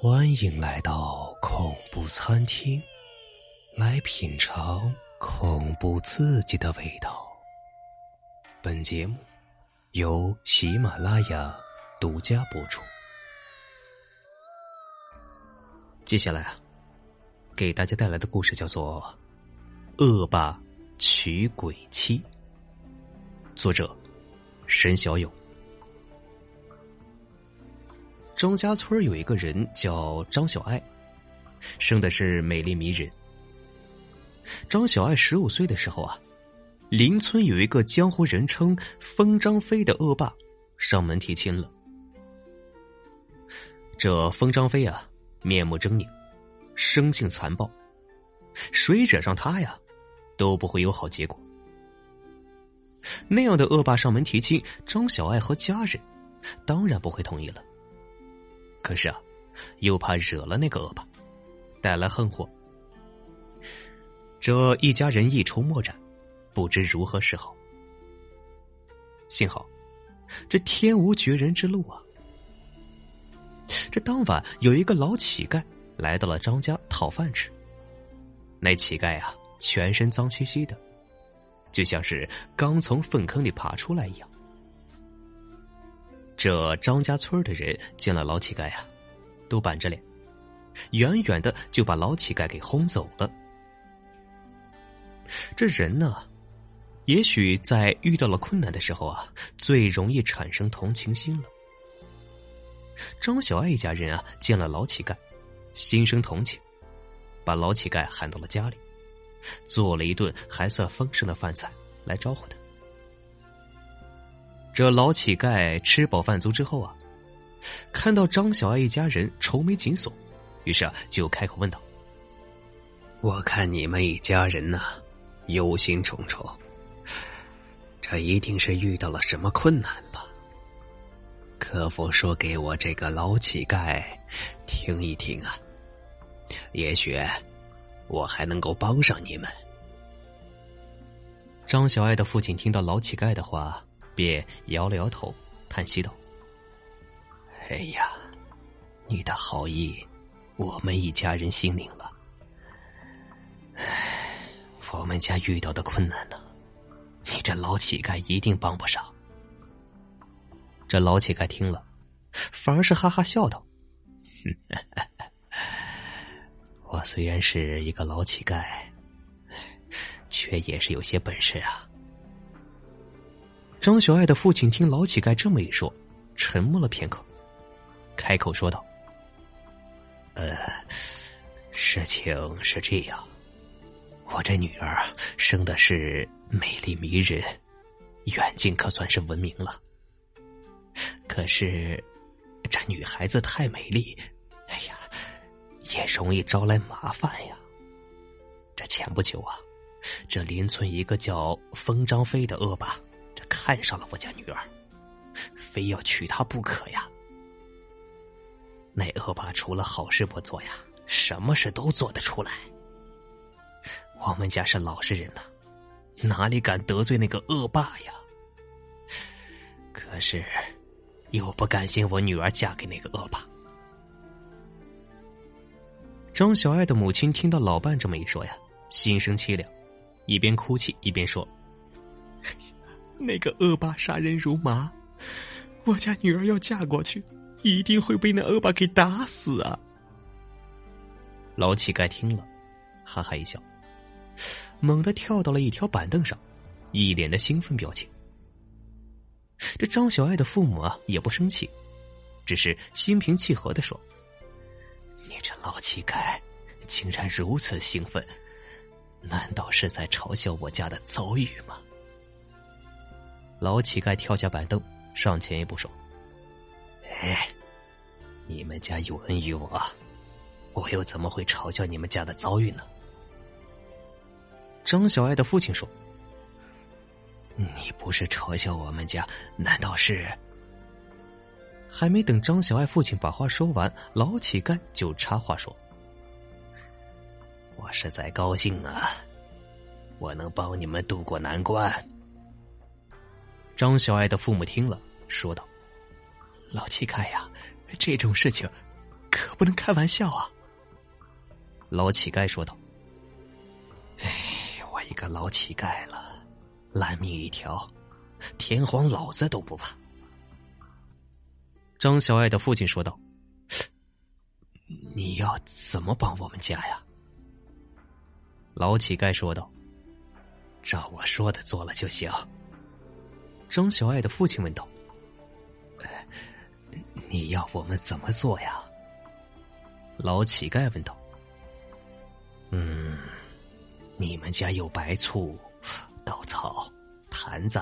欢迎来到恐怖餐厅，来品尝恐怖刺激的味道。本节目由喜马拉雅独家播出。接下来啊，给大家带来的故事叫做《恶霸娶鬼妻》，作者沈小勇。张家村有一个人叫张小爱，生的是美丽迷人。张小爱十五岁的时候啊，邻村有一个江湖人称“风张飞”的恶霸上门提亲了。这风张飞啊，面目狰狞，生性残暴，谁惹上他呀，都不会有好结果。那样的恶霸上门提亲，张小爱和家人当然不会同意了。可是啊，又怕惹了那个恶霸，带来横祸。这一家人一筹莫展，不知如何是好。幸好，这天无绝人之路啊！这当晚有一个老乞丐来到了张家讨饭吃。那乞丐啊，全身脏兮兮的，就像是刚从粪坑里爬出来一样。这张家村的人见了老乞丐呀，都板着脸，远远的就把老乞丐给轰走了。这人呢，也许在遇到了困难的时候啊，最容易产生同情心了。张小爱一家人啊，见了老乞丐，心生同情，把老乞丐喊到了家里，做了一顿还算丰盛的饭菜来招呼他。这老乞丐吃饱饭足之后啊，看到张小爱一家人愁眉紧锁，于是啊就开口问道：“我看你们一家人呐，忧心忡忡，这一定是遇到了什么困难吧？可否说给我这个老乞丐听一听啊？也许我还能够帮上你们。”张小爱的父亲听到老乞丐的话。便摇了摇头，叹息道：“哎呀，你的好意，我们一家人心领了。唉，我们家遇到的困难呢，你这老乞丐一定帮不上。”这老乞丐听了，反而是哈哈笑道：“ 我虽然是一个老乞丐，却也是有些本事啊。”张小爱的父亲听老乞丐这么一说，沉默了片刻，开口说道：“呃，事情是这样，我这女儿生的是美丽迷人，远近可算是闻名了。可是这女孩子太美丽，哎呀，也容易招来麻烦呀。这前不久啊，这邻村一个叫风张飞的恶霸。”看上了我家女儿，非要娶她不可呀！那恶霸除了好事不做呀，什么事都做得出来。我们家是老实人呐，哪里敢得罪那个恶霸呀？可是，又不甘心我女儿嫁给那个恶霸。张小爱的母亲听到老伴这么一说呀，心生凄凉，一边哭泣一边说。那个恶霸杀人如麻，我家女儿要嫁过去，一定会被那恶霸给打死啊！老乞丐听了，哈哈一笑，猛地跳到了一条板凳上，一脸的兴奋表情。这张小爱的父母啊，也不生气，只是心平气和的说：“你这老乞丐，竟然如此兴奋，难道是在嘲笑我家的遭遇吗？”老乞丐跳下板凳，上前一步说：“哎，你们家有恩于我，我又怎么会嘲笑你们家的遭遇呢？”张小爱的父亲说：“你不是嘲笑我们家，难道是？”还没等张小爱父亲把话说完，老乞丐就插话说：“我是在高兴啊，我能帮你们渡过难关。”张小爱的父母听了，说道：“老乞丐呀，这种事情可不能开玩笑啊！老乞丐说道：“哎，我一个老乞丐了，烂命一条，天皇老子都不怕。”张小爱的父亲说道：“你要怎么帮我们家呀？”老乞丐说道：“照我说的做了就行。”张小爱的父亲问道：“你要我们怎么做呀？”老乞丐问道：“嗯，你们家有白醋、稻草、坛子、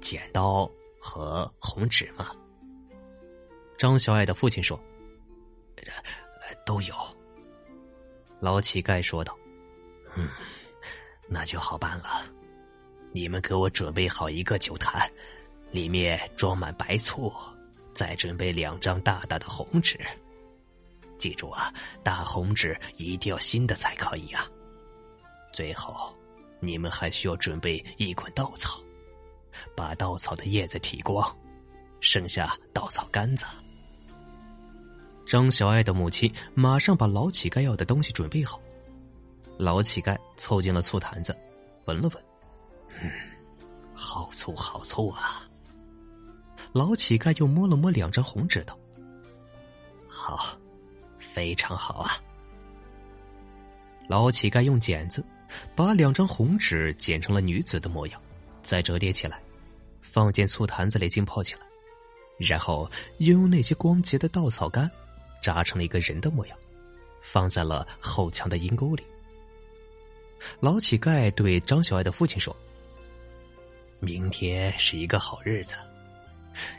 剪刀和红纸吗？”张小爱的父亲说：“都有。”老乞丐说道。嗯，那就好办了。你们给我准备好一个酒坛，里面装满白醋，再准备两张大大的红纸。记住啊，大红纸一定要新的才可以啊。最后，你们还需要准备一捆稻草，把稻草的叶子剃光，剩下稻草杆子。张小爱的母亲马上把老乞丐要的东西准备好。老乞丐凑近了醋坛子，闻了闻，嗯，好粗好粗啊！老乞丐又摸了摸两张红纸，道：“好，非常好啊！”老乞丐用剪子把两张红纸剪成了女子的模样，再折叠起来，放进醋坛子里浸泡起来，然后又用那些光洁的稻草杆扎成了一个人的模样，放在了后墙的阴沟里。老乞丐对张小爱的父亲说：“明天是一个好日子，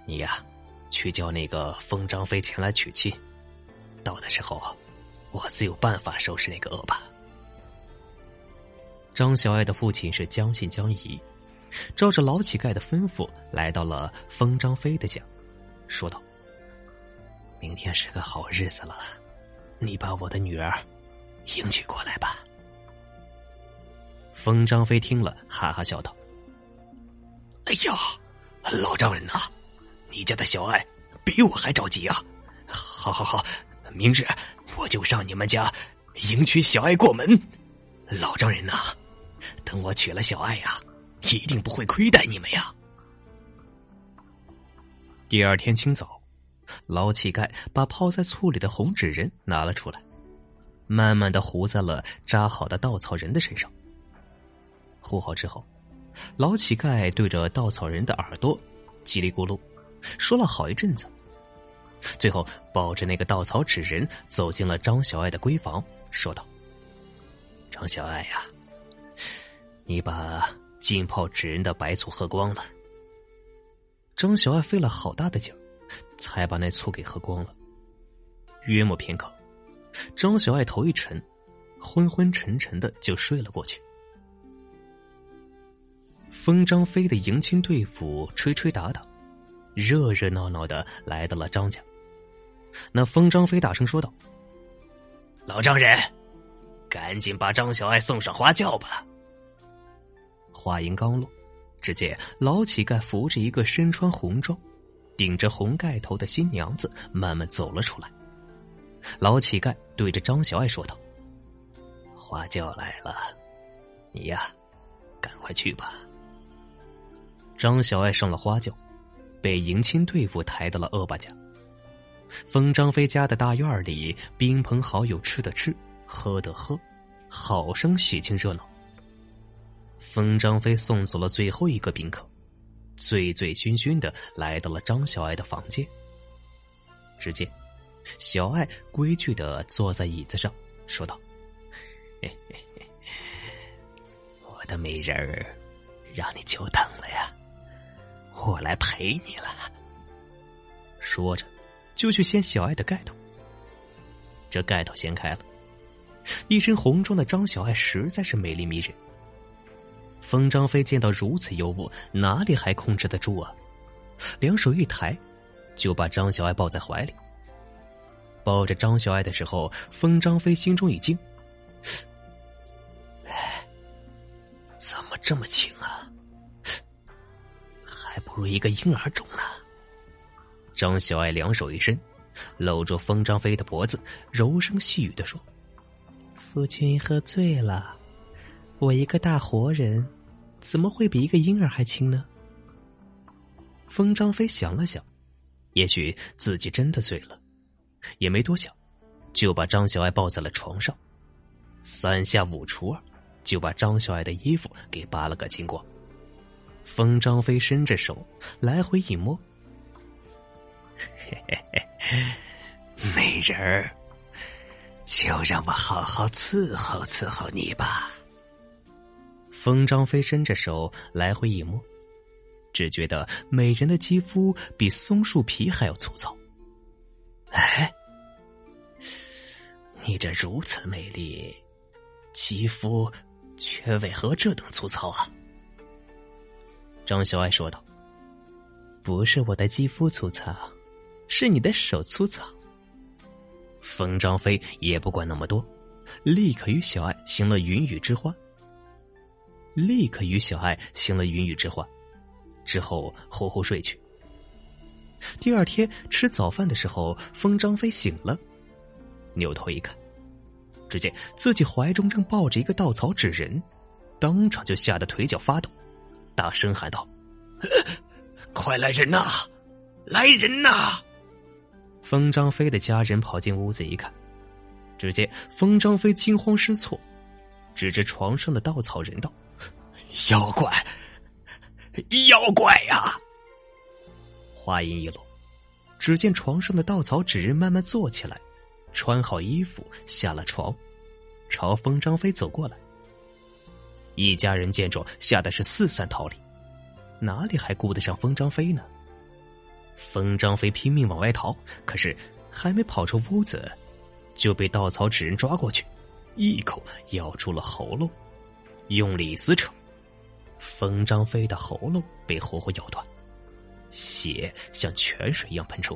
你呀，去叫那个封张飞前来娶亲。到的时候，我自有办法收拾那个恶霸。”张小爱的父亲是将信将疑，照着老乞丐的吩咐，来到了封张飞的家，说道：“明天是个好日子了，你把我的女儿迎娶过来吧。”封张飞听了，哈哈笑道：“哎呀，老丈人呐，你家的小爱比我还着急啊！好好好，明日我就上你们家迎娶小爱过门。老丈人呐，等我娶了小爱呀，一定不会亏待你们呀。”第二天清早，老乞丐把泡在醋里的红纸人拿了出来，慢慢的糊在了扎好的稻草人的身上。糊好之后，老乞丐对着稻草人的耳朵叽里咕噜说了好一阵子，最后抱着那个稻草纸人走进了张小爱的闺房，说道：“张小爱呀，你把浸泡纸人的白醋喝光了。”张小爱费了好大的劲儿，才把那醋给喝光了。约莫片刻，张小爱头一沉，昏昏沉沉的就睡了过去。封张飞的迎亲队伍吹吹打打，热热闹闹的来到了张家。那封张飞大声说道：“老丈人，赶紧把张小爱送上花轿吧。”话音刚落，只见老乞丐扶着一个身穿红装、顶着红盖头的新娘子慢慢走了出来。老乞丐对着张小爱说道：“花轿来了，你呀，赶快去吧。”张小爱上了花轿，被迎亲队伍抬到了恶霸家。封张飞家的大院里，宾朋好友吃的吃，喝的喝，好生喜庆热闹。封张飞送走了最后一个宾客，醉醉醺醺的来到了张小爱的房间。只见小爱规矩的坐在椅子上，说道：“嘿嘿，我的美人儿，让你久等了呀。”我来陪你了。说着，就去掀小爱的盖头。这盖头掀开了，一身红装的张小爱实在是美丽迷人。封张飞见到如此尤物，哪里还控制得住啊？两手一抬，就把张小爱抱在怀里。抱着张小爱的时候，封张飞心中一惊：“哎，怎么这么轻啊？”如一个婴儿重呢。张小爱两手一伸，搂住封张飞的脖子，柔声细语的说：“夫君喝醉了，我一个大活人，怎么会比一个婴儿还轻呢？”封张飞想了想，也许自己真的醉了，也没多想，就把张小爱抱在了床上，三下五除二，就把张小爱的衣服给扒了个精光。封张飞伸着手来回一摸，嘿嘿嘿，美人儿，就让我好好伺候伺候你吧。风张飞伸着手来回一摸。只觉得美人的肌肤比松树皮还要粗糙。哎，你这如此美丽，肌肤却为何这等粗糙啊？张小爱说道：“不是我的肌肤粗糙，是你的手粗糙。”冯张飞也不管那么多，立刻与小爱行了云雨之欢。立刻与小爱行了云雨之欢。之后呼呼睡去。第二天吃早饭的时候，风张飞醒了，扭头一看，只见自己怀中正抱着一个稻草纸人，当场就吓得腿脚发抖，大声喊道：“快来人呐！来人呐！”风张飞的家人跑进屋子一看，只见风张飞惊慌失措，指着床上的稻草人道：“妖怪！”妖怪呀！话音一落，只见床上的稻草纸人慢慢坐起来，穿好衣服下了床，朝风张飞走过来。一家人见状，吓得是四散逃离，哪里还顾得上风张飞呢？风张飞拼命往外逃，可是还没跑出屋子，就被稻草纸人抓过去，一口咬住了喉咙，用力撕扯。风张飞的喉咙被活活咬断，血像泉水一样喷出，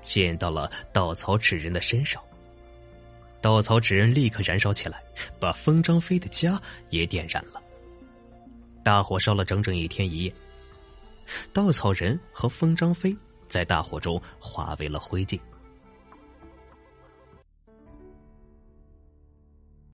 溅到了稻草纸人的身上。稻草纸人立刻燃烧起来，把风张飞的家也点燃了。大火烧了整整一天一夜，稻草人和风张飞在大火中化为了灰烬。